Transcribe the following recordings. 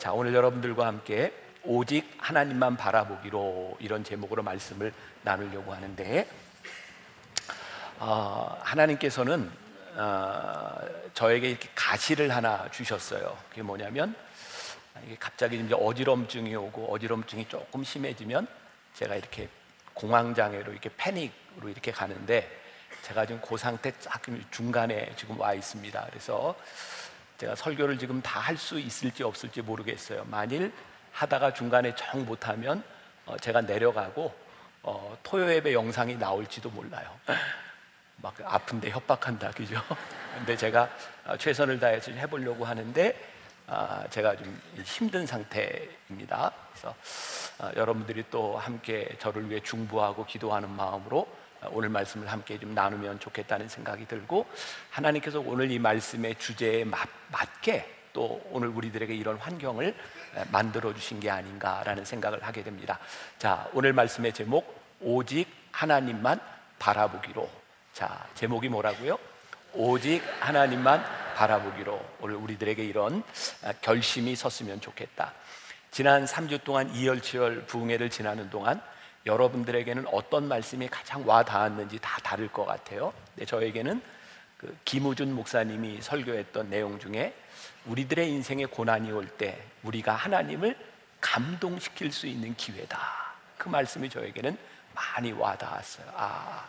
자, 오늘 여러분들과 함께 오직 하나님만 바라보기로 이런 제목으로 말씀을 나누려고 하는데 어, 하나님께서는 어, 저에게 이렇게 가시를 하나 주셨어요. 그게 뭐냐면 이게 갑자기 이제 어지럼증이 오고 어지럼증이 조금 심해지면 제가 이렇게 공황 장애로 이렇게 패닉으로 이렇게 가는데 제가 지금 그 상태 딱 중간에 지금 와 있습니다. 그래서 제가 설교를 지금 다 할 수 있을지 없을지 모르겠어요. 만일 하다가 중간에 정 못하면 어, 제가 내려가고 어, 토요 예배 영상이 나올지도 몰라요. 막 아픈데 협박한다, 그죠? 근데 제가 어, 최선을 다해서 해보려고 하는데 아, 제가 좀 힘든 상태입니다. 그래서 아, 여러분들이 또 함께 저를 위해 중보하고 기도하는 마음으로 오늘 말씀을 함께 좀 나누면 좋겠다는 생각이 들고 하나님께서 오늘 이 말씀의 주제에 맞, 맞게 또 오늘 우리들에게 이런 환경을 만들어 주신 게 아닌가라는 생각을 하게 됩니다. 자, 오늘 말씀의 제목 오직 하나님만 바라보기로. 자, 제목이 뭐라고요? 오직 하나님만 바라보기로 오늘 우리들에게 이런 결심이 섰으면 좋겠다. 지난 3주 동안 이열치열 부흥회를 지나는 동안 여러분들에게는 어떤 말씀이 가장 와 닿았는지 다 다를 것 같아요. 근 저에게는 그 김우준 목사님이 설교했던 내용 중에 우리들의 인생에 고난이 올 때 우리가 하나님을 감동시킬 수 있는 기회다. 그 말씀이 저에게는 많이 와 닿았어요. 아,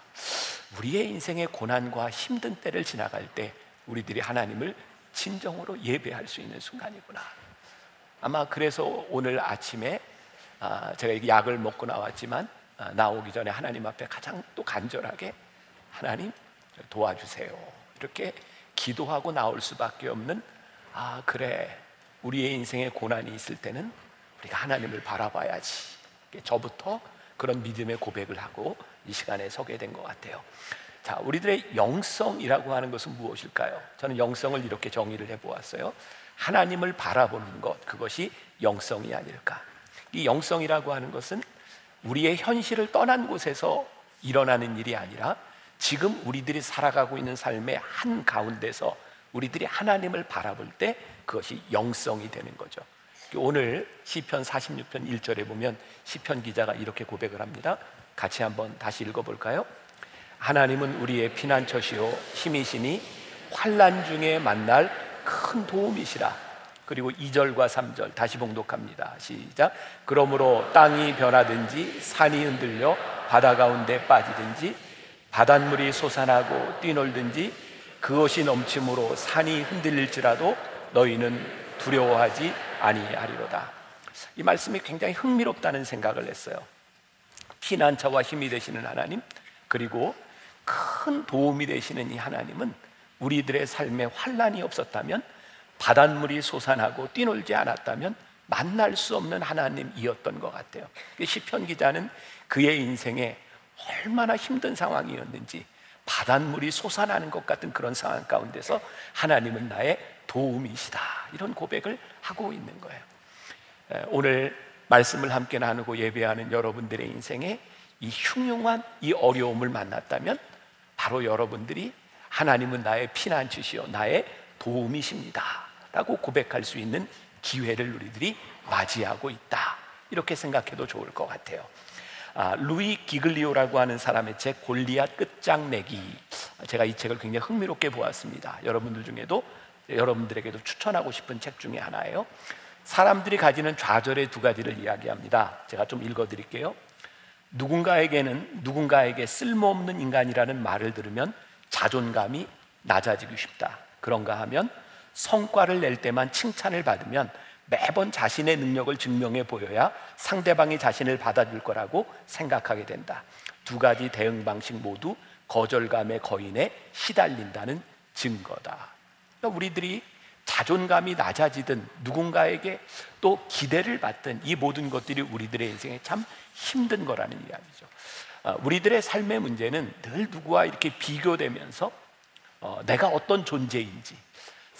우리의 인생의 고난과 힘든 때를 지나갈 때 우리들이 하나님을 진정으로 예배할 수 있는 순간이구나. 아마 그래서 오늘 아침에 아, 제가 약을 먹고 나왔지만 아, 나오기 전에 하나님 앞에 가장 또 간절하게 하나님 도와주세요. 이렇게 기도하고 나올 수밖에 없는 아 그래 우리의 인생에 고난이 있을 때는 우리가 하나님을 바라봐야지. 저부터 그런 믿음의 고백을 하고 이 시간에 서게 된 것 같아요. 자, 우리들의 영성이라고 하는 것은 무엇일까요? 저는 영성을 이렇게 정의를 해보았어요. 하나님을 바라보는 것, 그것이 영성이 아닐까. 이 영성이라고 하는 것은 우리의 현실을 떠난 곳에서 일어나는 일이 아니라 지금 우리들이 살아가고 있는 삶의 한 가운데서 우리들이 하나님을 바라볼 때 그것이 영성이 되는 거죠. 오늘 시편 46편 1절에 보면 시편 기자가 이렇게 고백을 합니다. 같이 한번 다시 읽어 볼까요? 하나님은 우리의 피난처시요 힘이시니 환난 중에 만날 큰 도움이시라. 그리고 2절과 3절 다시 봉독합니다. 시작. 그러므로 땅이 변하든지 산이 흔들려 바다 가운데 빠지든지 바닷물이 솟아나고 뛰놀든지 그것이 넘침으로 산이 흔들릴지라도 너희는 두려워하지 아니하리로다. 이 말씀이 굉장히 흥미롭다는 생각을 했어요. 피난처와 힘이 되시는 하나님, 그리고 큰 도움이 되시는 이 하나님은 우리들의 삶에 환란이 없었다면 바닷물이 솟아나고 뛰놀지 않았다면 만날 수 없는 하나님이었던 것 같아요. 시편 기자는 그의 인생에 얼마나 힘든 상황이었는지 바닷물이 솟아나는 것 같은 그런 상황 가운데서 하나님은 나의 도움이시다 이런 고백을 하고 있는 거예요. 오늘 말씀을 함께 나누고 예배하는 여러분들의 인생에 이 흉흉한 이 어려움을 만났다면 바로 여러분들이 하나님은 나의 피난처시요 나의 도움이십니다. 라고 고백할 수 있는 기회를 우리들이 맞이하고 있다. 이렇게 생각해도 좋을 것 같아요. 아, 루이 기글리오라고 하는 사람의 책 골리앗 끝장내기 제가 이 책을 굉장히 흥미롭게 보았습니다. 여러분들 중에도 여러분들에게도 추천하고 싶은 책 중에 하나예요. 사람들이 가지는 좌절의 두 가지를 이야기합니다. 제가 좀 읽어 드릴게요. 누군가에게는 누군가에게 쓸모없는 인간이라는 말을 들으면 자존감이 낮아지고 싶다. 그런가 하면 성과를 낼 때만 칭찬을 받으면 매번 자신의 능력을 증명해 보여야 상대방이 자신을 받아줄 거라고 생각하게 된다. 두 가지 대응 방식 모두 거절감의 거인에 시달린다는 증거다. 그러니까 우리들이 자존감이 낮아지든 누군가에게 또 기대를 받든 이 모든 것들이 우리들의 인생에 참 힘든 거라는 이야기죠. 아, 우리들의 삶의 문제는 늘 누구와 이렇게 비교되면서 어, 내가 어떤 존재인지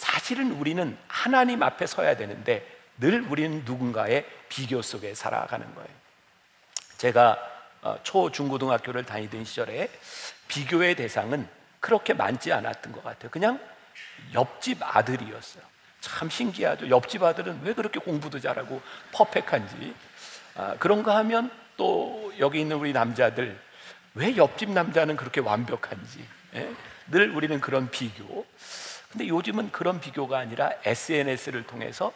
사실은 우리는 하나님 앞에 서야 되는데 늘 우리는 누군가의 비교 속에 살아가는 거예요. 제가 어, 초, 중 고등학교를 다니던 시절에 비교의 대상은 그렇게 많지 않았던 것 같아요. 그냥 옆집 아들이었어요. 참 신기하죠. 옆집 아들은 왜 그렇게 공부도 잘하고 퍼펙한지 아, 그런 거 하면 또 여기 있는 우리 남자들 왜 옆집 남자는 그렇게 완벽한지 예? 늘 우리는 그런 비교. 근데 요즘은 그런 비교가 아니라 SNS를 통해서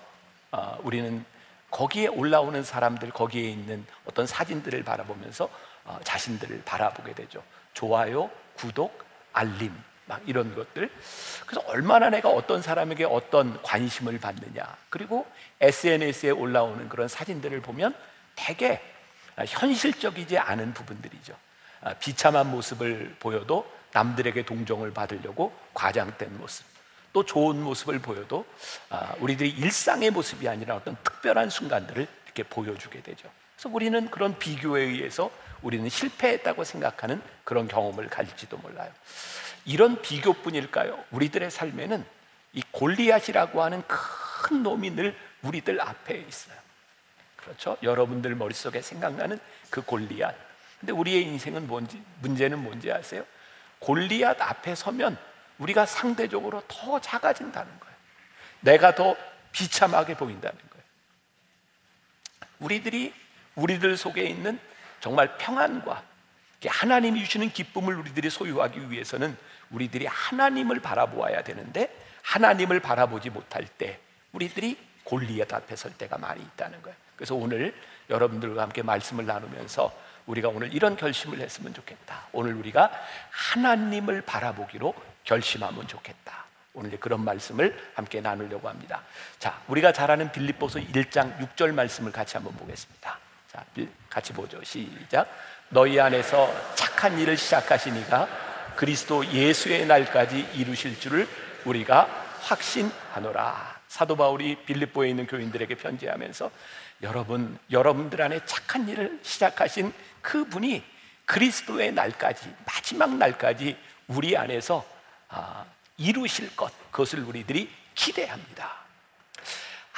어, 우리는 거기에 올라오는 사람들, 거기에 있는 어떤 사진들을 바라보면서 어, 자신들을 바라보게 되죠. 좋아요, 구독, 알림, 막 이런 것들. 그래서 얼마나 내가 어떤 사람에게 어떤 관심을 받느냐. 그리고 SNS에 올라오는 그런 사진들을 보면 되게 현실적이지 않은 부분들이죠. 아, 비참한 모습을 보여도 남들에게 동정을 받으려고 과장된 모습. 또 좋은 모습을 보여도 아, 우리들이 일상의 모습이 아니라 어떤 특별한 순간들을 이렇게 보여주게 되죠. 그래서 우리는 그런 비교에 의해서 우리는 실패했다고 생각하는 그런 경험을 가질지도 몰라요. 이런 비교뿐일까요? 우리들의 삶에는 이 골리앗이라고 하는 큰 놈이 늘 우리들 앞에 있어요. 그렇죠? 여러분들 머릿속에 생각나는 그 골리앗. 근데 우리의 인생은 뭔지, 문제는 뭔지 아세요? 골리앗 앞에 서면 우리가 상대적으로 더 작아진다는 거예요. 내가 더 비참하게 보인다는 거예요. 우리들이 우리들 속에 있는 정말 평안과 하나님이 주시는 기쁨을 우리들이 소유하기 위해서는 우리들이 하나님을 바라보아야 되는데 하나님을 바라보지 못할 때 우리들이 골리앗 앞에 설 때가 많이 있다는 거예요. 그래서 오늘 여러분들과 함께 말씀을 나누면서 우리가 오늘 이런 결심을 했으면 좋겠다. 오늘 우리가 하나님을 바라보기로 결심하면 좋겠다. 오늘 그런 말씀을 함께 나누려고 합니다. 자, 우리가 잘 아는 빌립보서 1장 6절 말씀을 같이 한번 보겠습니다. 자, 같이 보죠. 시작. 너희 안에서 착한 일을 시작하시니가 그리스도 예수의 날까지 이루실 줄을 우리가 확신하노라. 사도 바울이 빌립보에 있는 교인들에게 편지하면서 여러분, 여러분들 안에 착한 일을 시작하신 그 분이 그리스도의 날까지, 마지막 날까지 우리 안에서 아, 이루실 것, 그것을 우리들이 기대합니다.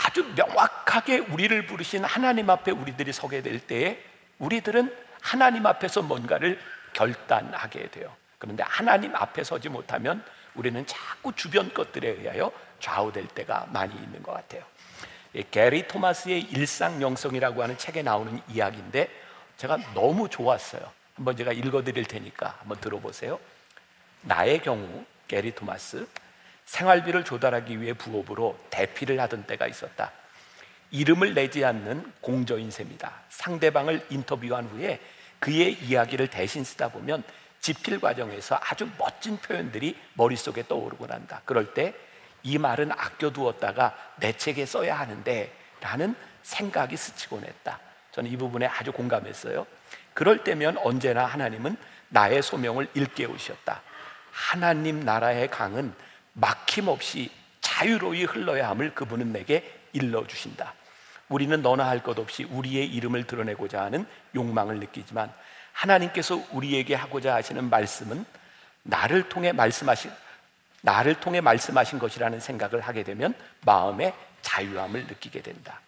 아주 명확하게 우리를 부르신 하나님 앞에 우리들이 서게 될 때에 우리들은 하나님 앞에서 뭔가를 결단하게 돼요. 그런데 하나님 앞에 서지 못하면 우리는 자꾸 주변 것들에 의하여 좌우될 때가 많이 있는 것 같아요. 게리 토마스의 일상명성이라고 하는 책에 나오는 이야기인데 제가 너무 좋았어요. 한번 제가 읽어드릴 테니까 한번 들어보세요. 나의 경우 게리 토마스 생활비를 조달하기 위해 부업으로 대피를 하던 때가 있었다. 이름을 내지 않는 공저인 셈이다. 상대방을 인터뷰한 후에 그의 이야기를 대신 쓰다 보면 집필 과정에서 아주 멋진 표현들이 머릿속에 떠오르곤 한다. 그럴 때 이 말은 아껴두었다가 내 책에 써야 하는데 라는 생각이 스치곤 했다. 저는 이 부분에 아주 공감했어요. 그럴 때면 언제나 하나님은 나의 소명을 일깨우셨다. 하나님 나라의 강은 막힘없이 자유로이 흘러야 함을 그분은 내게 일러 주신다. 우리는 너나 할 것 없이 우리의 이름을 드러내고자 하는 욕망을 느끼지만 하나님께서 우리에게 하고자 하시는 말씀은 나를 통해 말씀하신 나를 통해 말씀하신 것이라는 생각을 하게 되면 마음의 자유함을 느끼게 된다.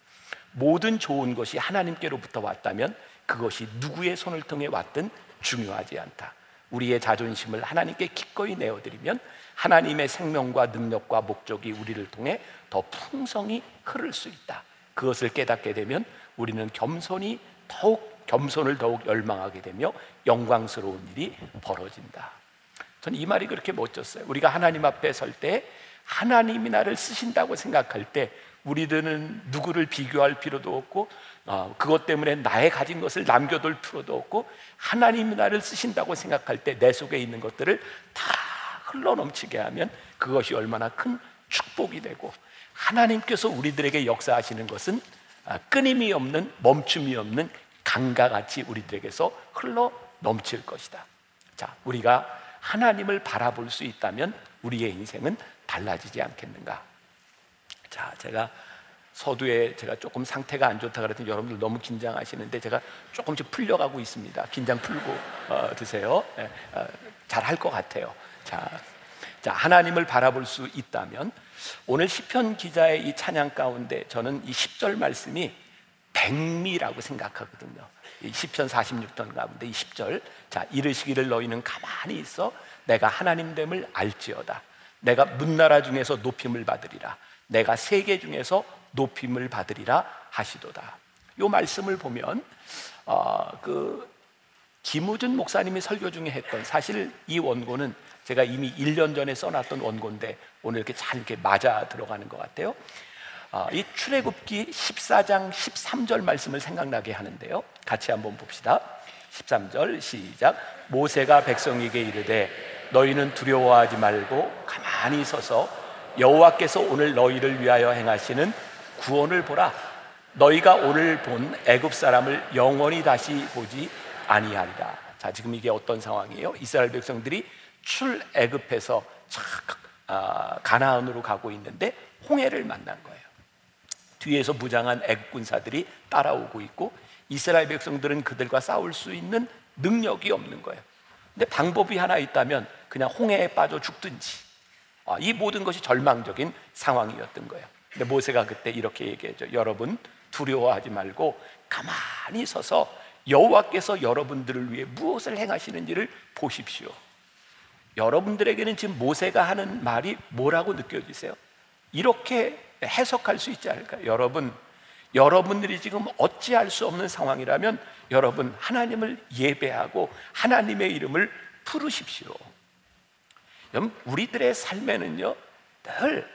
모든 좋은 것이 하나님께로부터 왔다면 그것이 누구의 손을 통해 왔든 중요하지 않다. 우리의 자존심을 하나님께 기꺼이 내어드리면 하나님의 생명과 능력과 목적이 우리를 통해 더 풍성히 흐를 수 있다. 그것을 깨닫게 되면 우리는 겸손이 더욱 겸손을 더욱 열망하게 되며 영광스러운 일이 벌어진다. 저는 이 말이 그렇게 멋졌어요. 우리가 하나님 앞에 설 때 하나님이 나를 쓰신다고 생각할 때 우리들은 누구를 비교할 필요도 없고 어, 그것 때문에 나의 가진 것을 남겨둘 필요도 없고 하나님이 나를 쓰신다고 생각할 때 내 속에 있는 것들을 다 흘러넘치게 하면 그것이 얼마나 큰 축복이 되고 하나님께서 우리들에게 역사하시는 것은 아, 끊임이 없는 멈춤이 없는 강과 같이 우리들에게서 흘러 넘칠 것이다. 자, 우리가 하나님을 바라볼 수 있다면 우리의 인생은 달라지지 않겠는가? 자, 제가 서두에 제가 조금 상태가 안 좋다 그랬더니 여러분들 너무 긴장하시는데 제가 조금씩 풀려가고 있습니다. 긴장 풀고 어, 드세요. 네, 어, 잘할 것 같아요. 자, 자 하나님을 바라볼 수 있다면 오늘 시편 기자의 이 찬양 가운데 저는 이 10절 말씀이 백미라고 생각하거든요. 이 시편 46편 가운데 이 10절 자 이르시기를 너희는 가만히 있어 내가 하나님 됨을 알지어다. 내가 문나라 중에서 높임을 받으리라. 내가 세계 중에서 높임을 받으리라 하시도다. 이 말씀을 보면 어, 그 김우준 목사님이 설교 중에 했던 사실 이 원고는 제가 이미 1년 전에 써놨던 원고인데 오늘 이렇게 잘 이렇게 맞아 들어가는 것 같아요. 어, 이 출애굽기 14장 13절 말씀을 생각나게 하는데요. 같이 한번 봅시다. 13절 시작. 모세가 백성에게 이르되 너희는 두려워하지 말고 가만히 서서 여호와께서 오늘 너희를 위하여 행하시는 구원을 보라. 너희가 오늘 본 애굽 사람을 영원히 다시 보지 아니하리라. 자, 지금 이게 어떤 상황이에요? 이스라엘 백성들이 출애굽해서 아, 가나안으로 가고 있는데 홍해를 만난 거예요. 뒤에서 무장한 애굽 군사들이 따라오고 있고 이스라엘 백성들은 그들과 싸울 수 있는 능력이 없는 거예요. 근데 방법이 하나 있다면 그냥 홍해에 빠져 죽든지 아, 이 모든 것이 절망적인 상황이었던 거예요. 근데 모세가 그때 이렇게 얘기했죠. 여러분 두려워하지 말고 가만히 서서 여호와께서 여러분들을 위해 무엇을 행하시는지를 보십시오. 여러분들에게는 지금 모세가 하는 말이 뭐라고 느껴지세요? 이렇게 해석할 수 있지 않을까? 여러분, 여러분들이 지금 어찌할 수 없는 상황이라면 여러분 하나님을 예배하고 하나님의 이름을 부르십시오. 여러분, 우리들의 삶에는요 늘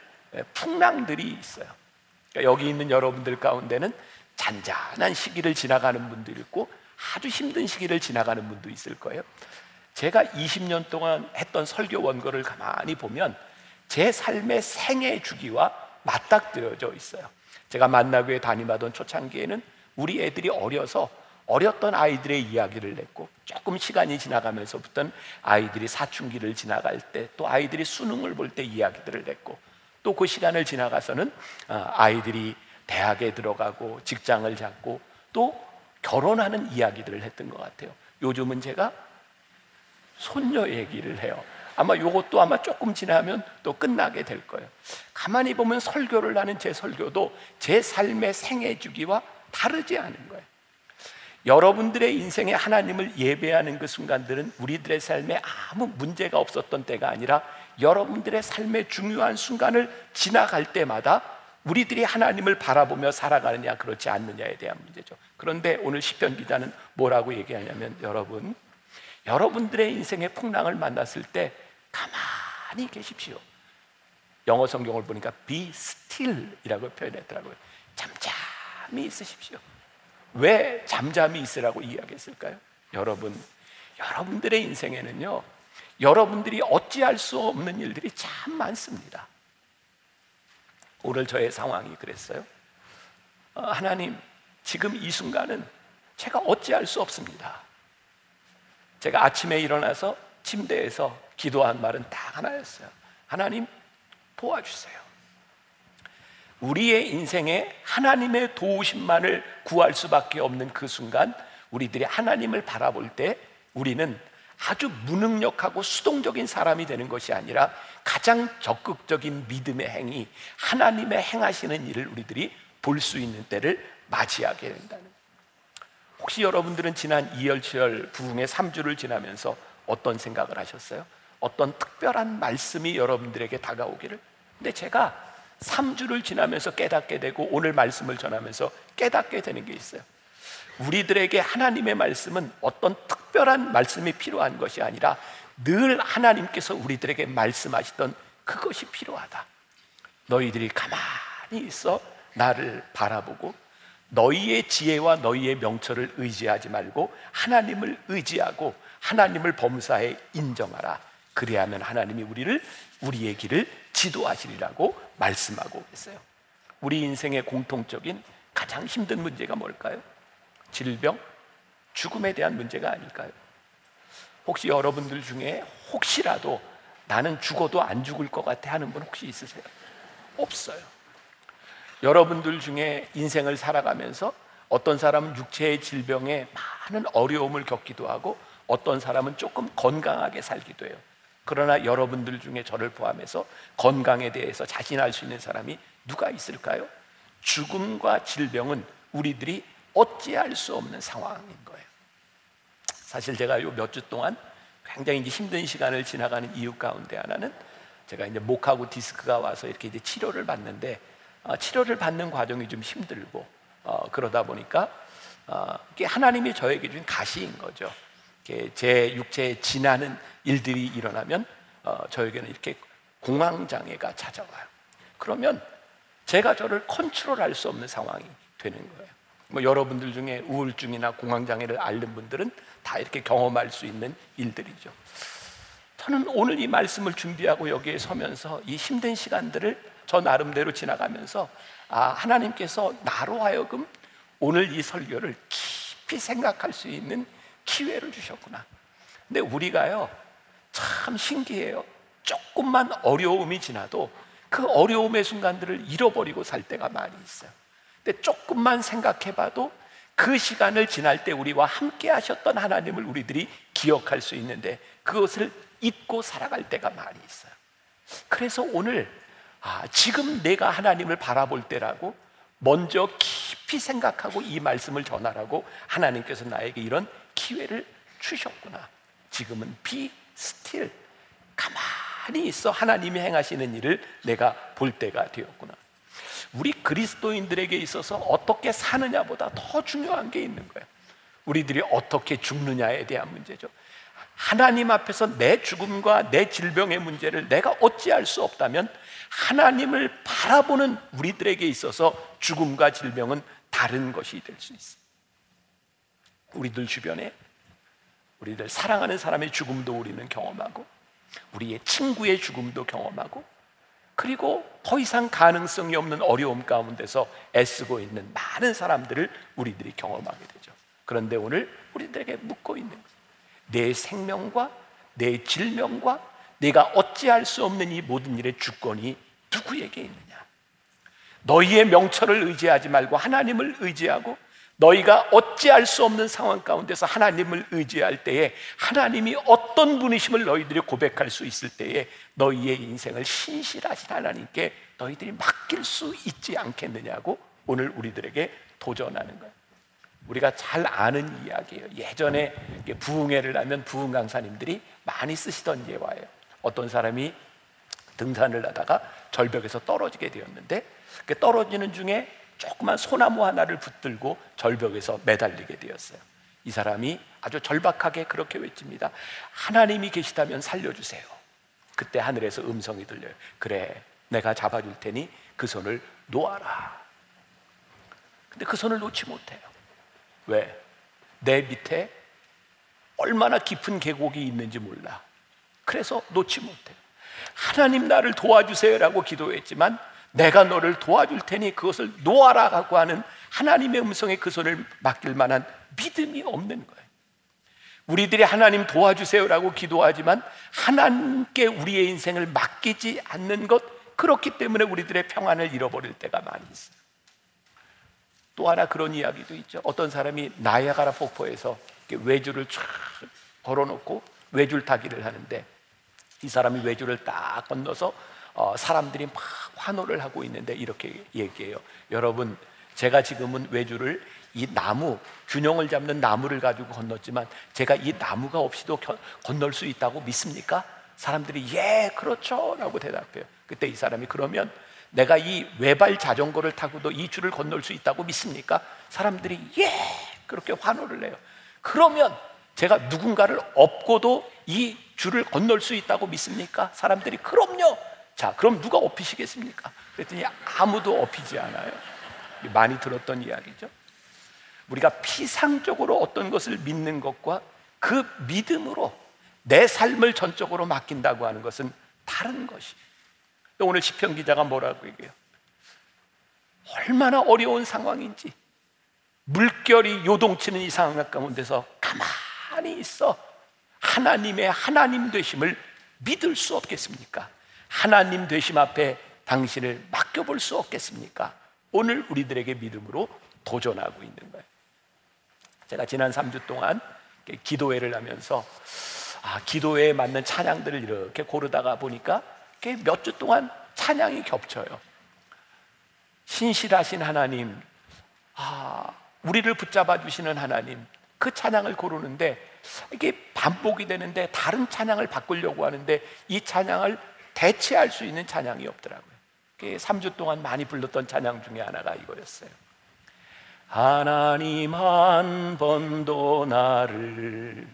풍랑들이 있어요. 그러니까 여기 있는 여러분들 가운데는 잔잔한 시기를 지나가는 분도 있고 아주 힘든 시기를 지나가는 분도 있을 거예요. 제가 20년 동안 했던 설교 원고를 가만히 보면 제 삶의 생애 주기와 맞닥뜨려져 있어요. 제가 만나교회 담임하던 초창기에는 우리 애들이 어려서 어렸던 아이들의 이야기를 냈고 조금 시간이 지나가면서부터 아이들이 사춘기를 지나갈 때 또 아이들이 수능을 볼 때 이야기들을 냈고 또 그 시간을 지나가서는 아, 아이들이 대학에 들어가고 직장을 잡고 또 결혼하는 이야기들을 했던 것 같아요. 요즘은 제가 손녀 얘기를 해요. 아마 이것도 아마 조금 지나면 또 끝나게 될 거예요. 가만히 보면 설교를 하는 제 설교도 제 삶의 생애 주기와 다르지 않은 거예요. 여러분들의 인생에 하나님을 예배하는 그 순간들은 우리들의 삶에 아무 문제가 없었던 때가 아니라 여러분들의 삶의 중요한 순간을 지나갈 때마다 우리들이 하나님을 바라보며 살아가느냐 그렇지 않느냐에 대한 문제죠. 그런데 오늘 시편 기자는 뭐라고 얘기하냐면 여러분 여러분들의 인생의 풍랑을 만났을 때 가만히 계십시오. 영어 성경을 보니까 be still이라고 표현했더라고요. 잠잠히 있으십시오. 왜 잠잠히 있으라고 이야기했을까요? 여러분, 여러분들의 인생에는요, 여러분들이 어찌할 수 없는 일들이 참 많습니다. 오늘 저의 상황이 그랬어요. 어, 하나님, 지금 이 순간은 제가 어찌할 수 없습니다. 제가 아침에 일어나서 침대에서 기도한 말은 딱 하나였어요. 하나님, 도와주세요. 우리의 인생에 하나님의 도우심만을 구할 수밖에 없는 그 순간 우리들이 하나님을 바라볼 때 우리는 아주 무능력하고 수동적인 사람이 되는 것이 아니라 가장 적극적인 믿음의 행위, 하나님의 행하시는 일을 우리들이 볼 수 있는 때를 맞이하게 된다는. 혹시 여러분들은 지난 이열치열 부흥의 3주를 지나면서 어떤 생각을 하셨어요? 어떤 특별한 말씀이 여러분들에게 다가오기를? 근데 제가 3주를 지나면서 깨닫게 되고 오늘 말씀을 전하면서 깨닫게 되는 게 있어요. 우리들에게 하나님의 말씀은 어떤 특별한 말씀이 필요한 것이 아니라 늘 하나님께서 우리들에게 말씀하시던 그것이 필요하다. 너희들이 가만히 있어 나를 바라보고 너희의 지혜와 너희의 명철을 의지하지 말고 하나님을 의지하고 하나님을 범사에 인정하라. 그래야면 하나님이 우리를 우리의 길을 지도하시리라고 말씀하고 계세요. 우리 인생의 공통적인 가장 힘든 문제가 뭘까요? 질병, 죽음에 대한 문제가 아닐까요? 혹시 여러분들 중에 혹시라도 나는 죽어도 안 죽을 것 같아 하는 분 혹시 있으세요? 없어요. 여러분들 중에 인생을 살아가면서 어떤 사람은 육체의 질병에 많은 어려움을 겪기도 하고 어떤 사람은 조금 건강하게 살기도 해요. 그러나 여러분들 중에 저를 포함해서 건강에 대해서 자신할 수 있는 사람이 누가 있을까요? 죽음과 질병은 우리들이 어찌할 수 없는 상황인 거예요. 사실 제가 요 몇 주 동안 굉장히 힘든 시간을 지나가는 이유 가운데 하나는 제가 이제 목하고 디스크가 와서 이렇게 이제 치료를 받는데 어, 치료를 받는 과정이 좀 힘들고 어, 그러다 보니까 어, 이게 하나님이 저에게 준 가시인 거죠. 제 육체에 지나는 일들이 일어나면 어, 저에게는 이렇게 공황 장애가 찾아와요. 그러면 제가 저를 컨트롤할 수 없는 상황이 되는 거예요. 뭐 여러분들 중에 우울증이나 공황 장애를 앓는 분들은 다 이렇게 경험할 수 있는 일들이죠. 저는 오늘 이 말씀을 준비하고 여기에 서면서 이 힘든 시간들을 저 나름대로 지나가면서 아, 하나님께서 나로 하여금 오늘 이 설교를 깊이 생각할 수 있는 기회를 주셨구나. 근데 우리가요, 참 신기해요. 조금만 어려움이 지나도 그 어려움의 순간들을 잃어버리고 살 때가 많이 있어요. 근데 조금만 생각해 봐도 그 시간을 지날 때 우리와 함께 하셨던 하나님을 우리들이 기억할 수 있는데 그것을 잊고 살아갈 때가 많이 있어요. 그래서 오늘 아, 지금 내가 하나님을 바라볼 때라고 먼저 깊이 생각하고 이 말씀을 전하라고 하나님께서 나에게 이런 기회를 주셨구나. 지금은 be still. 가만히 있어 하나님이 행하시는 일을 내가 볼 때가 되었구나. 우리 그리스도인들에게 있어서 어떻게 사느냐보다 더 중요한 게 있는 거예요. 우리들이 어떻게 죽느냐에 대한 문제죠. 하나님 앞에서 내 죽음과 내 질병의 문제를 내가 어찌할 수 없다면 하나님을 바라보는 우리들에게 있어서 죽음과 질병은 다른 것이 될 수 있어요. 우리들 주변에 우리들 사랑하는 사람의 죽음도 우리는 경험하고 우리의 친구의 죽음도 경험하고 그리고 더 이상 가능성이 없는 어려움 가운데서 애쓰고 있는 많은 사람들을 우리들이 경험하게 되죠. 그런데 오늘 우리들에게 묻고 있는 내 생명과 내 질명과 내가 어찌할 수 없는 이 모든 일의 주권이 누구에게 있느냐? 너희의 명철을 의지하지 말고 하나님을 의지하고 너희가 어찌할 수 없는 상황 가운데서 하나님을 의지할 때에 하나님이 어떤 분이심을 너희들이 고백할 수 있을 때에 너희의 인생을 신실하신 하나님께 너희들이 맡길 수 있지 않겠느냐고 오늘 우리들에게 도전하는 거예요. 우리가 잘 아는 이야기예요. 예전에 부흥회를 하면 부흥 강사님들이 많이 쓰시던 예화예요. 어떤 사람이 등산을 하다가 절벽에서 떨어지게 되었는데 그 떨어지는 중에 조그만 소나무 하나를 붙들고 절벽에서 매달리게 되었어요. 이 사람이 아주 절박하게 그렇게 외칩니다. 하나님이 계시다면 살려주세요. 그때 하늘에서 음성이 들려요. 그래, 내가 잡아줄 테니 그 손을 놓아라. 근데 그 손을 놓지 못해요. 왜? 내 밑에 얼마나 깊은 계곡이 있는지 몰라. 그래서 놓지 못해요. 하나님 나를 도와주세요라고 기도했지만 내가 너를 도와줄 테니 그것을 놓아라고 하는 하나님의 음성에 그 손을 맡길 만한 믿음이 없는 거예요. 우리들이 하나님 도와주세요라고 기도하지만 하나님께 우리의 인생을 맡기지 않는 것 그렇기 때문에 우리들의 평안을 잃어버릴 때가 많이 있어요. 또 하나 그런 이야기도 있죠. 어떤 사람이 나야가라 폭포에서 외줄을 쫙 걸어놓고 외줄 타기를 하는데 이 사람이 외줄을 딱 건너서 어, 사람들이 막 환호를 하고 있는데 이렇게 얘기해요. 여러분, 제가 지금은 외주를 이 나무 균형을 잡는 나무를 가지고 건넜지만 제가 이 나무가 없이도 겨, 건널 수 있다고 믿습니까? 사람들이 예 그렇죠라고 대답해요. 그때 이 사람이 그러면 내가 이 외발 자전거를 타고도 이 줄을 건널 수 있다고 믿습니까? 사람들이 예 그렇게 환호를 해요. 그러면 제가 누군가를 업고도 이 줄을 건널 수 있다고 믿습니까? 사람들이 그럼요. 자, 그럼 누가 업히시겠습니까? 그랬더니 아무도 업히지 않아요. 많이 들었던 이야기죠. 우리가 피상적으로 어떤 것을 믿는 것과 그 믿음으로 내 삶을 전적으로 맡긴다고 하는 것은 다른 것이. 오늘 시편 기자가 뭐라고 얘기해요? 얼마나 어려운 상황인지 물결이 요동치는 이 상황 가운데서 가만히 있어 하나님의 하나님 되심을 믿을 수 없겠습니까? 하나님 되심 앞에 당신을 맡겨볼 수 없겠습니까? 오늘 우리들에게 믿음으로 도전하고 있는 거예요. 제가 지난 3주 동안 기도회를 하면서 아, 기도회에 맞는 찬양들을 이렇게 고르다가 보니까 몇 주 동안 찬양이 겹쳐요. 신실하신 하나님, 아, 우리를 붙잡아 주시는 하나님, 그 찬양을 고르는데 이게 반복이 되는데 다른 찬양을 바꾸려고 하는데 이 찬양을 대체할 수 있는 찬양이 없더라고요. 3주 동안 많이 불렀던 찬양 중에 하나가 이거였어요. 하나님 한 번도 나를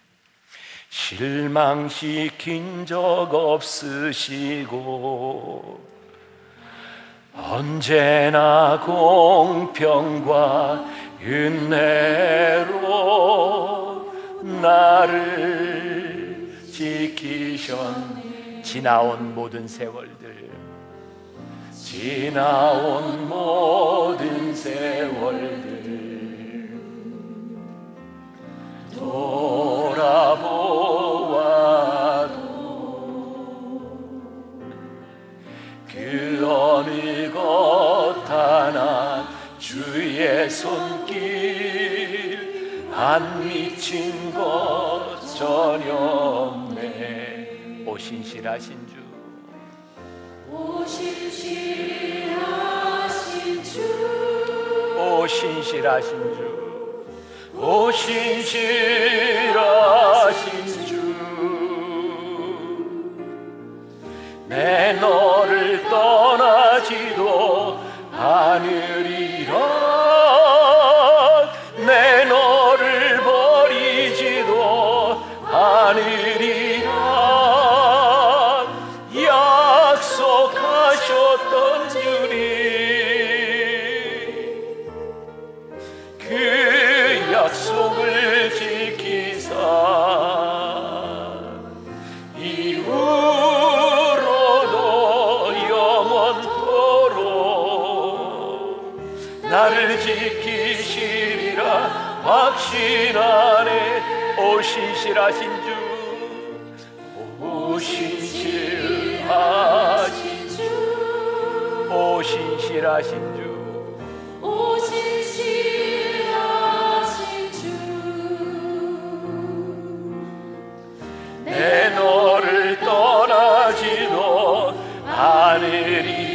실망시킨 적 없으시고 언제나 공평과 은혜로 나를 지키셨 지나온 모든 세월들. 지나온 모든 세월들. 돌아보아도 그 어느 것 하나 주의 손길 안 미친 것 전혀 없네 오 신실하신 주. 오 신실하신 주, 오 신실하신 주, 오 신실하신 주, 내 너를 떠나지도 않으리라, 지키시리라 확신하네. 오 신실하신 주. 오 신실하신 주, 오 신실하신 주, 오 신실하신 주, 내 너를 떠나지도 않으리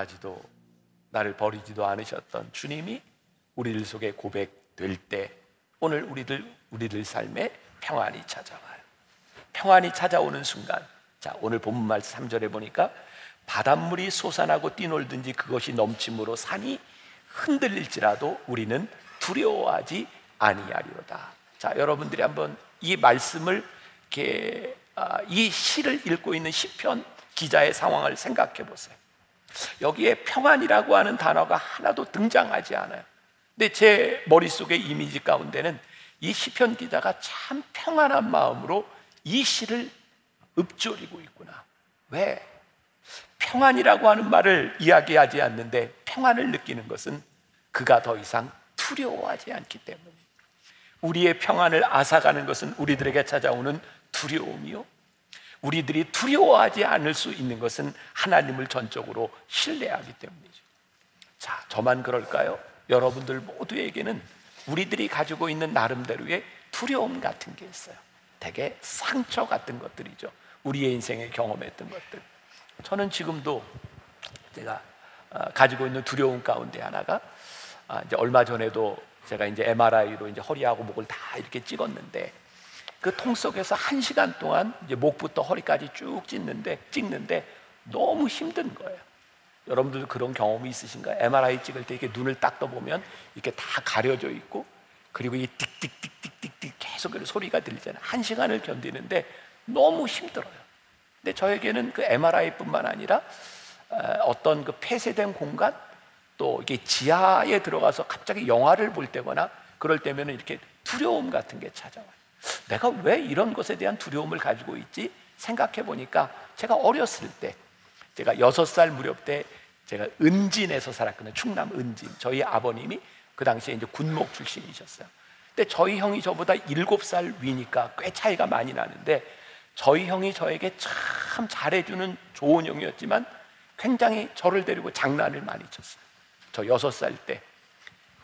떠나지도 나를 버리지도 않으셨던 주님이 우리들 속에 고백될 때 오늘 우리들 우리들 삶에 평안이 찾아와요. 평안이 찾아오는 순간 자 오늘 본문 말씀 3절에 보니까 바닷물이 솟아나고 뛰놀든지 그것이 넘침으로 산이 흔들릴지라도 우리는 두려워하지 아니하리로다. 자 여러분들이 한번 이 말씀을 이렇게 아, 이 시를 읽고 있는 시편 기자의 상황을 생각해 보세요. 여기에 평안이라고 하는 단어가 하나도 등장하지 않아요. 근데 제 머릿속의 이미지 가운데는 이 시편 기자가 참 평안한 마음으로 이 시를 읊조리고 있구나. 왜? 평안이라고 하는 말을 이야기하지 않는데 평안을 느끼는 것은 그가 더 이상 두려워하지 않기 때문에 우리의 평안을 앗아가는 것은 우리들에게 찾아오는 두려움이요. 우리들이 두려워하지 않을 수 있는 것은 하나님을 전적으로 신뢰하기 때문이죠. 자, 저만 그럴까요? 여러분들 모두에게는 우리들이 가지고 있는 나름대로의 두려움 같은 게 있어요. 되게 상처 같은 것들이죠. 우리의 인생에 경험했던 것들. 저는 지금도 제가 어, 가지고 있는 두려움 가운데 하나가 아, 이제 얼마 전에도 제가 이제 MRI로 이제 허리하고 목을 다 이렇게 찍었는데 그 통 속에서 한 시간 동안 이제 목부터 허리까지 쭉 찍는데 찍는데 너무 힘든 거예요. 여러분들 그런 경험이 있으신가요? MRI 찍을 때 이렇게 눈을 딱 떠보면 이렇게 다 가려져 있고 그리고 이 띡띡띡띡띡 계속 그 소리가 들리잖아요. 한 시간을 견디는데 너무 힘들어요. 근데 저에게는 그 MRI뿐만 아니라 어떤 그 폐쇄된 공간 또 이게 지하에 들어가서 갑자기 영화를 볼 때거나 그럴 때면은 이렇게 두려움 같은 게 찾아와요. 내가 왜 이런 것에 대한 두려움을 가지고 있지? 생각해 보니까 제가 어렸을 때 제가 여섯 살 무렵 때 제가 은진에서 살았거든요. 충남 은진. 저희 아버님이 그 당시에 이제 군목 출신이셨어요. 근데 저희 형이 저보다 일곱 살 위니까 꽤 차이가 많이 나는데 저희 형이 저에게 참 잘해주는 좋은 형이었지만 굉장히 저를 데리고 장난을 많이 쳤어요. 저 여섯 살 때.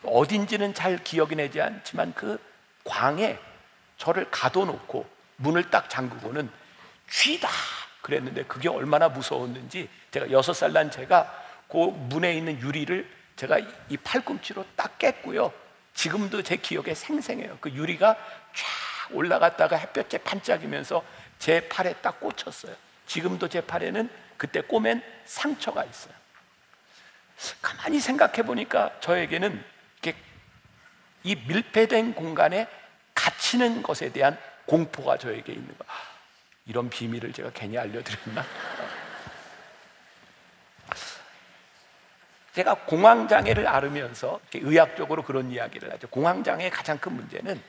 어딘지는 잘 기억이 나지 않지만 그 광에 저를 가둬놓고 문을 딱 잠그고는 쥐다 그랬는데 그게 얼마나 무서웠는지 제가 여섯 살 난 제가 그 문에 있는 유리를 제가 이 팔꿈치로 딱 깼고요. 지금도 제 기억에 생생해요. 그 유리가 쫙 올라갔다가 햇볕에 반짝이면서 제 팔에 딱 꽂혔어요. 지금도 제 팔에는 그때 꼬맨 상처가 있어요. 가만히 생각해 보니까 저에게는 이렇게 이 밀폐된 공간에 갇히는 것에 대한 공포가 저에게 있는 거. 아, 이런 비밀을 제가 괜히 알려드렸나? 제가 공황장애를 앓으면서 의학적으로 그런 이야기를 하죠. 공황장애의 가장 큰 문제는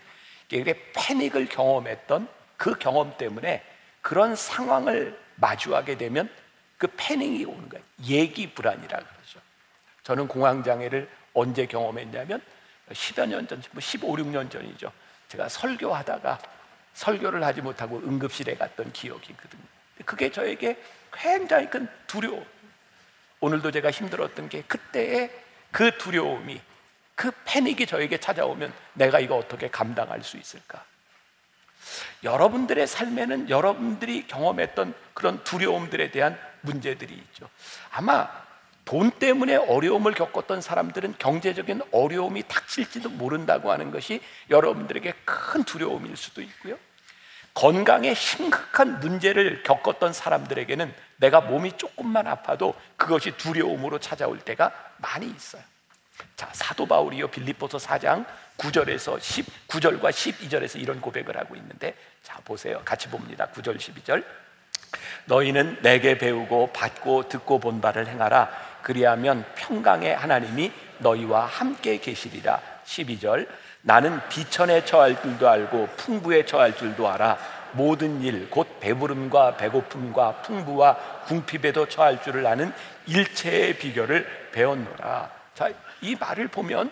패닉을 경험했던 그 경험 때문에 그런 상황을 마주하게 되면 그 패닉이 오는 거예요. 예기 불안이라고 그러죠. 저는 공황장애를 언제 경험했냐면 10여 년 전, 뭐 15, 16년 전이죠. 제가 설교하다가 설교를 하지 못하고 응급실에 갔던 기억이 있거든요. 그게 저에게 굉장히 큰 두려움. 오늘도 제가 힘들었던 게 그때의 그 두려움이 그 패닉이 저에게 찾아오면 내가 이거 어떻게 감당할 수 있을까? 여러분들의 삶에는 여러분들이 경험했던 그런 두려움들에 대한 문제들이 있죠. 아마 돈 때문에 어려움을 겪었던 사람들은 경제적인 어려움이 닥칠지도 모른다고 하는 것이 여러분들에게 큰 두려움일 수도 있고요. 건강에 심각한 문제를 겪었던 사람들에게는 내가 몸이 조금만 아파도 그것이 두려움으로 찾아올 때가 많이 있어요. 자, 사도 바울이요 빌립보서 4장 9절에서 19절과 12절에서 이런 고백을 하고 있는데 자, 보세요. 같이 봅니다. 9절 12절. 너희는 내게 배우고 받고 듣고 본 바를 행하라. 그리하면 평강의 하나님이 너희와 함께 계시리라. 12절. 나는 비천에 처할 줄도 알고 풍부에 처할 줄도 알아. 모든 일, 곧 배부름과 배고픔과 풍부와 궁핍에도 처할 줄을 아는 일체의 비결을 배웠노라. 자, 이 말을 보면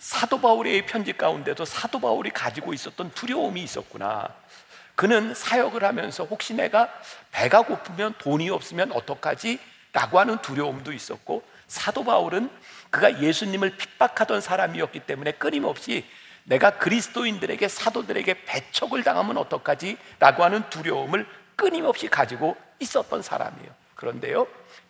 사도 바울의 편지 가운데도 사도 바울이 가지고 있었던 두려움이 있었구나. 그는 사역을 하면서 혹시 내가 배가 고프면 돈이 없으면 어떡하지? 라고 하는 두려움도 있었고 사도 바울은 그가 예수님을 핍박하던 사람이었기 때문에 끊임없이 내가 그리스도인들에게 사도들에게 배척을 당하면 어떡하지? 라고 하는 두려움을 끊임없이 가지고 있었던 사람이에요. 그런데요.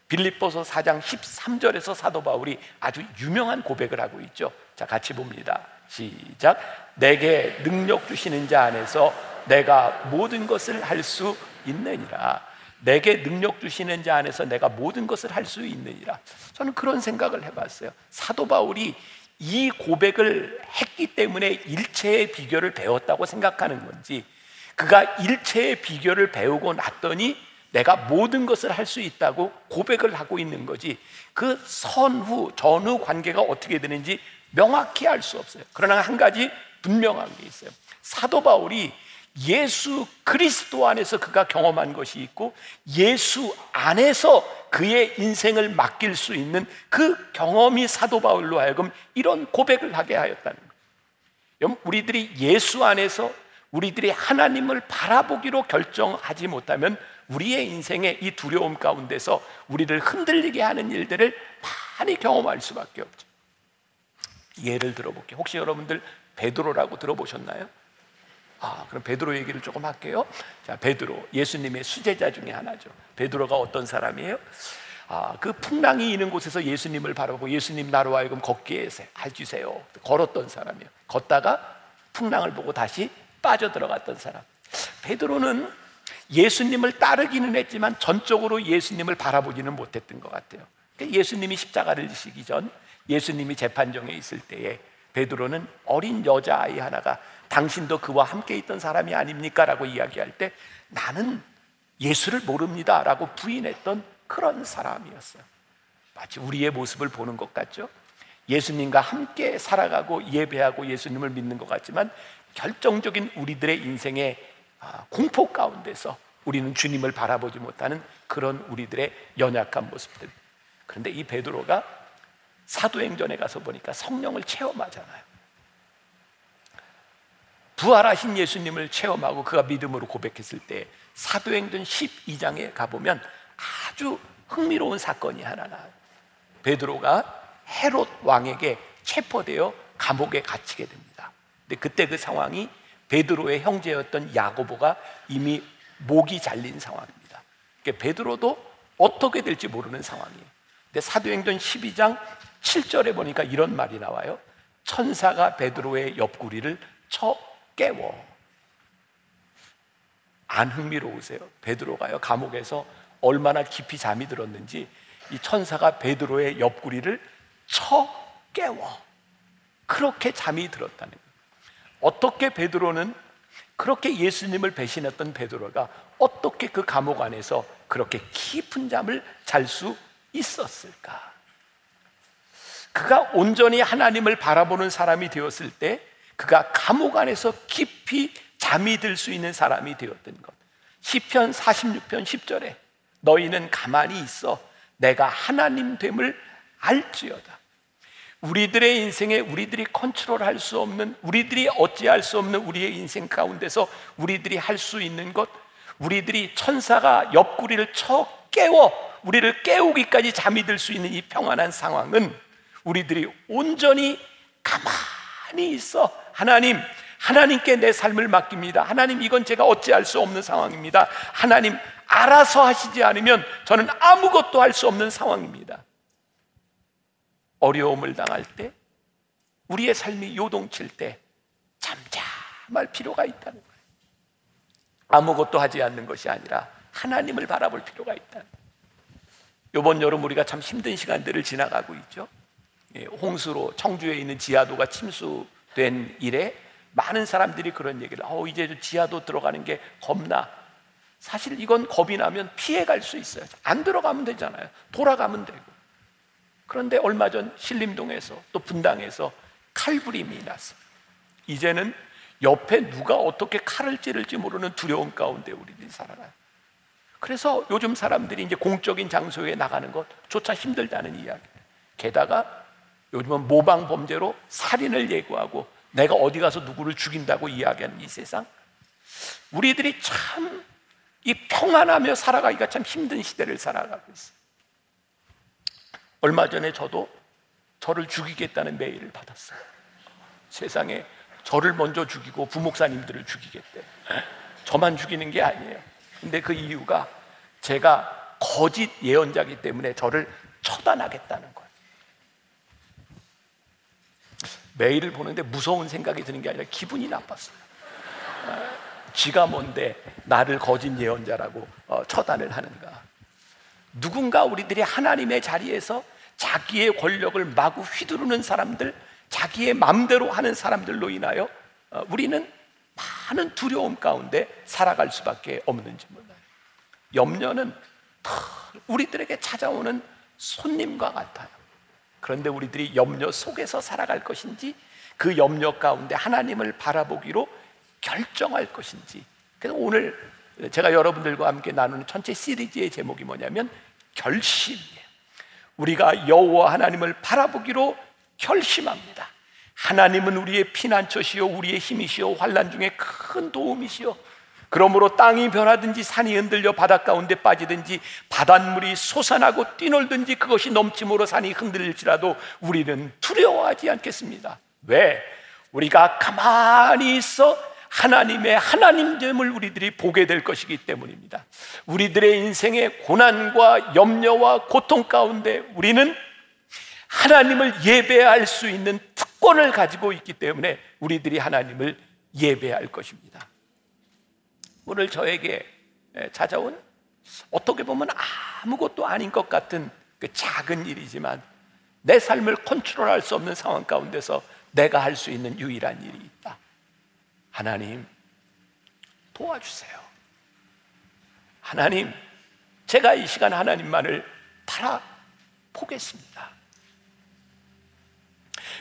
빌립보서 4장 13절에서 사도 바울이 아주 유명한 고백을 하고 있죠. 자, 같이 봅니다. 시작. 내게 능력 주시는 자 안에서 내가 모든 것을 할 수 있느니라. 내게 능력 주시는 자 안에서 내가 모든 것을 할 수 있느니라. 저는 그런 생각을 해봤어요. 사도 바울이 이 고백을 했기 때문에 일체의 비결을 배웠다고 생각하는 건지 그가 일체의 비결을 배우고 났더니 내가 모든 것을 할 수 있다고 고백을 하고 있는 거지 그 선후 전후 관계가 어떻게 되는지 명확히 알 수 없어요. 그러나 한 가지 분명한 게 있어요. 사도 바울이 예수 그리스도 안에서 그가 경험한 것이 있고 예수 안에서 그의 인생을 맡길 수 있는 그 경험이 사도 바울로 하여금 이런 고백을 하게 하였다는 거예요. 우리들이 예수 안에서 우리들이 하나님을 바라보기로 결정하지 못하면 우리의 인생의 이 두려움 가운데서 우리를 흔들리게 하는 일들을 많이 경험할 수밖에 없죠. 예를 들어볼게요. 혹시 여러분들 베드로라고 들어보셨나요? 아, 그럼 베드로 얘기를 조금 할게요. 자, 베드로 예수님의 수제자 중에 하나죠. 베드로가 어떤 사람이에요? 아, 그 풍랑이 있는 곳에서 예수님을 바라보고 예수님 나로 하여금 걷게 해주세요. 걸었던 사람이에요. 걷다가 풍랑을 보고 다시 빠져 들어갔던 사람. 베드로는 예수님을 따르기는 했지만 전적으로 예수님을 바라보지는 못했던 것 같아요. 그러니까 예수님이 십자가를 지시기 전 예수님이 재판정에 있을 때에 베드로는 어린 여자아이 하나가 당신도 그와 함께 있던 사람이 아닙니까? 라고 이야기할 때 나는 예수를 모릅니다. 라고 부인했던 그런 사람이었어요. 마치 우리의 모습을 보는 것 같죠? 예수님과 함께 살아가고 예배하고 예수님을 믿는 것 같지만 결정적인 우리들의 인생의 아, 공포 가운데서 우리는 주님을 바라보지 못하는 그런 우리들의 연약한 모습들. 그런데 이 베드로가 사도행전에 가서 보니까 성령을 체험하잖아요. 부활하신 예수님을 체험하고 그가 믿음으로 고백했을 때 사도행전 12장에 가보면 아주 흥미로운 사건이 하나 나요. 베드로가 헤롯 왕에게 체포되어 감옥에 갇히게 됩니다. 근데 그때 그 상황이 베드로의 형제였던 야고보가 이미 목이 잘린 상황입니다. 그러니까 베드로도 어떻게 될지 모르는 상황이에요. 근데 사도행전 12장 7절에 보니까 이런 말이 나와요. 천사가 베드로의 옆구리를 쳐 깨워. 안 흥미로우세요? 베드로가요 감옥에서 얼마나 깊이 잠이 들었는지 이 천사가 베드로의 옆구리를 쳐 깨워. 그렇게 잠이 들었다는 거예요. 어떻게 베드로는 그렇게 예수님을 배신했던 베드로가 어떻게 그 감옥 안에서 그렇게 깊은 잠을 잘 수 있었을까? 그가 온전히 하나님을 바라보는 사람이 되었을 때 그가 감옥 안에서 깊이 잠이 들 수 있는 사람이 되었던 것. 시편 46편 10절에 너희는 가만히 있어 내가 하나님 됨을 알지어다. 우리들의 인생에 우리들이 컨트롤할 수 없는 우리들이 어찌할 수 없는 우리의 인생 가운데서 우리들이 할 수 있는 것 우리들이 천사가 옆구리를 쳐 깨워 우리를 깨우기까지 잠이 들 수 있는 이 평안한 상황은 우리들이 온전히 가만히 있어 하나님 하나님께 내 삶을 맡깁니다. 하나님 이건 제가 어찌할 수 없는 상황입니다. 하나님 알아서 하시지 않으면 저는 아무것도 할 수 없는 상황입니다. 어려움을 당할 때, 우리의 삶이 요동칠 때 잠잠할 필요가 있다는 거예요. 아무것도 하지 않는 것이 아니라 하나님을 바라볼 필요가 있다. 이번 여름 우리가 참 힘든 시간들을 지나가고 있죠. 예, 홍수로 청주에 있는 지하도가 침수 된 이래 많은 사람들이 그런 얘기를 어 이제 지하도 들어가는 게 겁나. 사실 이건 겁이 나면 피해 갈 수 있어요. 안 들어가면 되잖아요. 돌아가면 되고. 그런데 얼마 전 신림동에서 또 분당에서 칼부림이 났어요. 이제는 옆에 누가 어떻게 칼을 찌를지 모르는 두려움 가운데 우리들이 살아가요. 그래서 요즘 사람들이 이제 공적인 장소에 나가는 것조차 힘들다는 이야기. 게다가 요즘은 모방 범죄로 살인을 예고하고 내가 어디 가서 누구를 죽인다고 이야기하는 이 세상? 우리들이 참 이 평안하며 살아가기가 참 힘든 시대를 살아가고 있어요. 얼마 전에 저도 저를 죽이겠다는 메일을 받았어요. 세상에 저를 먼저 죽이고 부목사님들을 죽이겠대. 저만 죽이는 게 아니에요. 근데 그 이유가 제가 거짓 예언자기 때문에 저를 처단하겠다는 거예요 메일을 보는데 무서운 생각이 드는 게 아니라 기분이 나빴어요. 아, 지가 뭔데 나를 거짓 예언자라고 어, 처단을 하는가? 누군가 우리들이 하나님의 자리에서 자기의 권력을 마구 휘두르는 사람들, 자기의 마음대로 하는 사람들로 인하여 어, 우리는 많은 두려움 가운데 살아갈 수밖에 없는지 몰라요. 염려는 우리들에게 찾아오는 손님과 같아요. 그런데 우리들이 염려 속에서 살아갈 것인지 그 염려 가운데 하나님을 바라보기로 결정할 것인지. 그래서 오늘 제가 여러분들과 함께 나누는 전체 시리즈의 제목이 뭐냐면 결심이에요. 우리가 여호와 하나님을 바라보기로 결심합니다. 하나님은 우리의 피난처시요 우리의 힘이시요 환란 중에 큰 도움이시요 그러므로 땅이 변하든지 산이 흔들려 바닷 가운데 빠지든지 바닷물이 솟아나고 뛰놀든지 그것이 넘침으로 산이 흔들릴지라도 우리는 두려워하지 않겠습니다. 왜? 우리가 가만히 있어 하나님의 하나님됨을 우리들이 보게 될 것이기 때문입니다. 우리들의 인생의 고난과 염려와 고통 가운데 우리는 하나님을 예배할 수 있는 특권을 가지고 있기 때문에 우리들이 하나님을 예배할 것입니다. 오늘 저에게 찾아온 어떻게 보면 아무것도 아닌 것 같은 그 작은 일이지만 내 삶을 컨트롤할 수 없는 상황 가운데서 내가 할 수 있는 유일한 일이 있다. 하나님, 도와주세요. 하나님, 제가 이 시간 하나님만을 바라보겠습니다.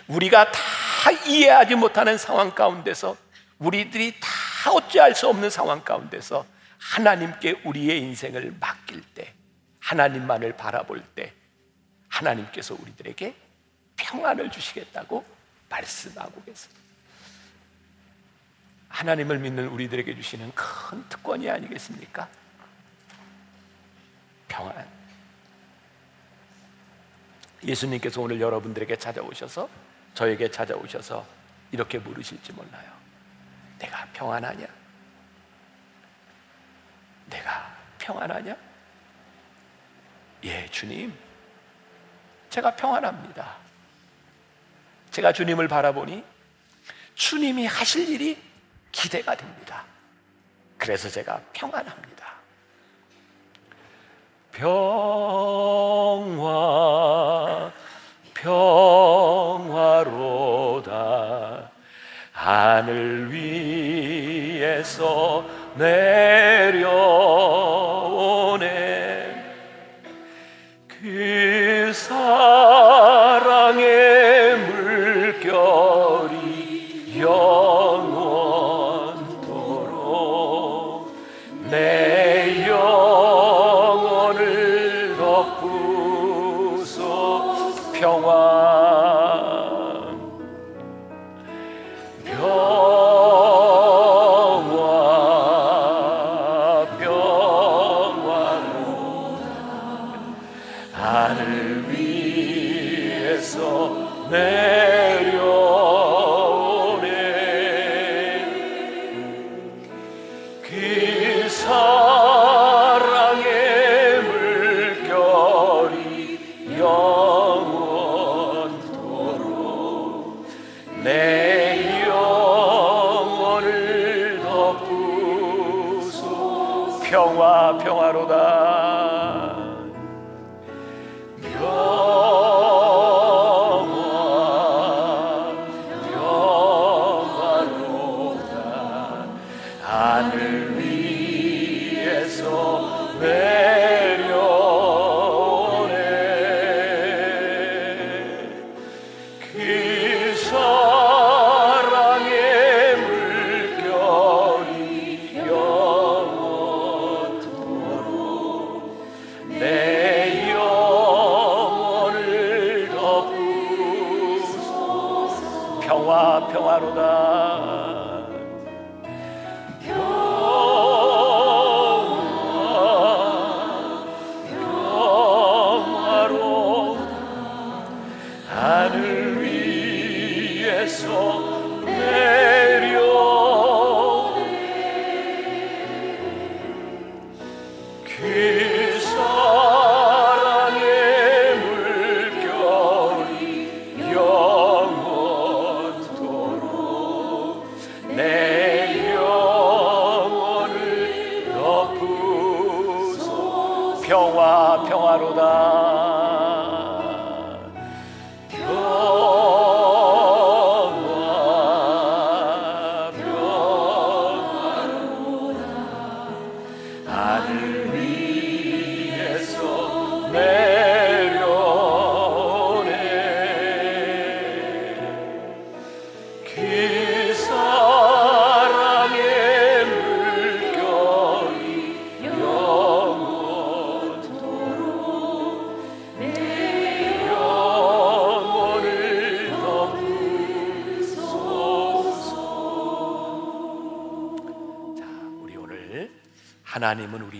우리가 다 이해하지 못하는 상황 가운데서 우리들이 다 어찌할 수 없는 상황 가운데서 하나님께 우리의 인생을 맡길 때, 하나님만을 바라볼 때, 하나님께서 우리들에게 평안을 주시겠다고 말씀하고 계십니다. 하나님을 믿는 우리들에게 주시는 큰 특권이 아니겠습니까? 평안. 예수님께서 오늘 여러분들에게 찾아오셔서 저에게 찾아오셔서 이렇게 물으실지 몰라요. 내가 평안하냐? 내가 평안하냐? 예, 주님. 제가 평안합니다. 제가 주님을 바라보니 주님이 하실 일이 기대가 됩니다. 그래서 제가 평안합니다. 평화, 평화로다. 하늘 위에서 내려오네. 그 사랑의 물결이 영원토록 내 평화 평화로다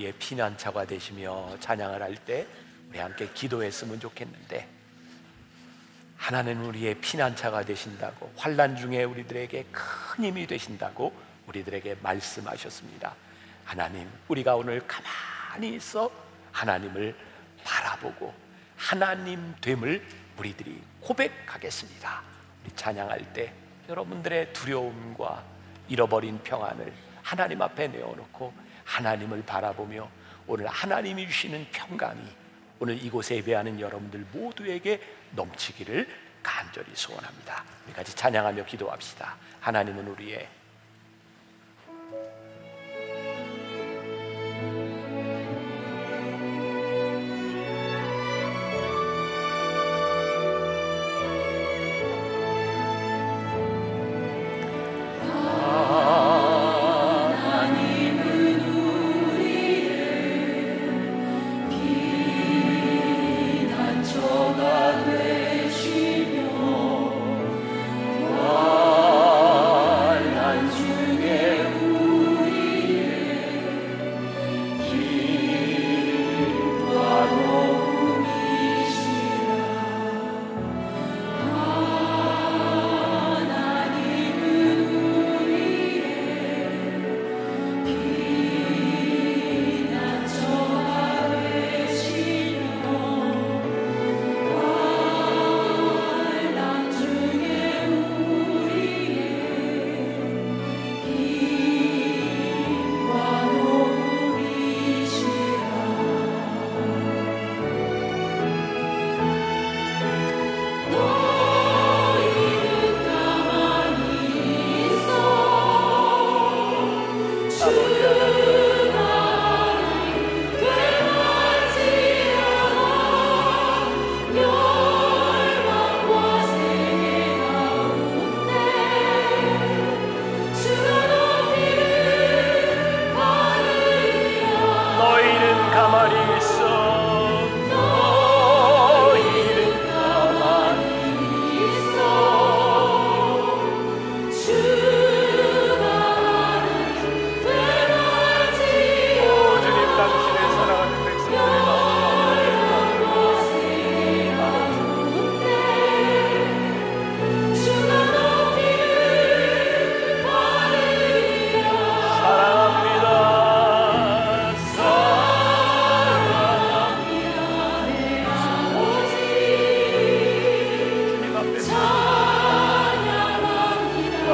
우리의 피난처가 되시며 찬양을 할 때 우리 함께 기도했으면 좋겠는데 하나님은 우리의 피난처가 되신다고 환난 중에 우리들에게 큰 힘이 되신다고 우리들에게 말씀하셨습니다. 하나님, 우리가 오늘 가만히 있어 하나님을 바라보고 하나님 됨을 우리들이 고백하겠습니다. 우리 찬양할 때 여러분들의 두려움과 잃어버린 평안을 하나님 앞에 내어놓고 하나님을 바라보며 오늘 하나님이 주시는 평강이 오늘 이곳에 예배하는 여러분들 모두에게 넘치기를 간절히 소원합니다. 우리 같이 찬양하며 기도합시다. 하나님은 우리의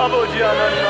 아버지 하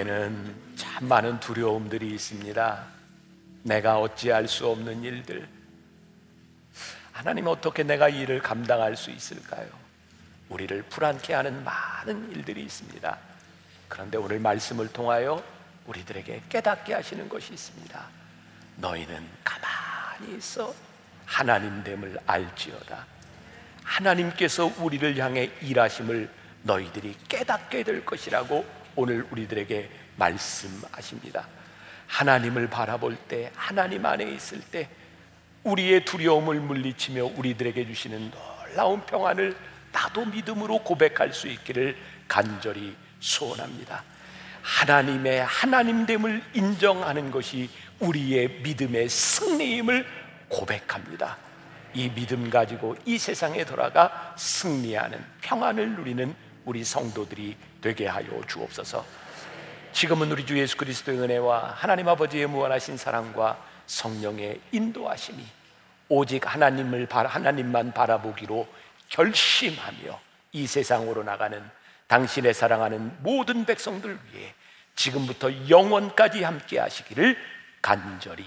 우리들에게는 참 많은 두려움들이 있습니다. 내가 어찌할 수 없는 일들. 하나님 어떻게 내가 이 일을 감당할 수 있을까요? 우리를 불안케 하는 많은 일들이 있습니다. 그런데 오늘 말씀을 통하여 우리들에게 깨닫게 하시는 것이 있습니다. 너희는 가만히 있어 하나님됨을 알지어다. 하나님께서 우리를 향해 일하심을 너희들이 깨닫게 될 것이라고 오늘 우리들에게 말씀하십니다. 하나님을 바라볼 때, 하나님 안에 있을 때, 우리의 두려움을 물리치며 우리들에게 주시는 놀라운 평안을 나도 믿음으로 고백할 수 있기를 간절히 소원합니다. 하나님의 하나님됨을 인정하는 것이 우리의 믿음의 승리임을 고백합니다. 이 믿음 가지고 이 세상에 돌아가 승리하는 평안을 누리는 우리 성도들이 되게 하여 주옵소서. 지금은 우리 주 예수 그리스도의 은혜와 하나님 아버지의 무한하신 사랑과 성령의 인도하심이 오직 하나님을 바- 하나님만 바라보기로 결심하며 이 세상으로 나가는 당신의 사랑하는 모든 백성들 위해 지금부터 영원까지 함께 하시기를 간절히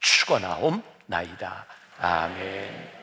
축원하옵나이다. 아멘.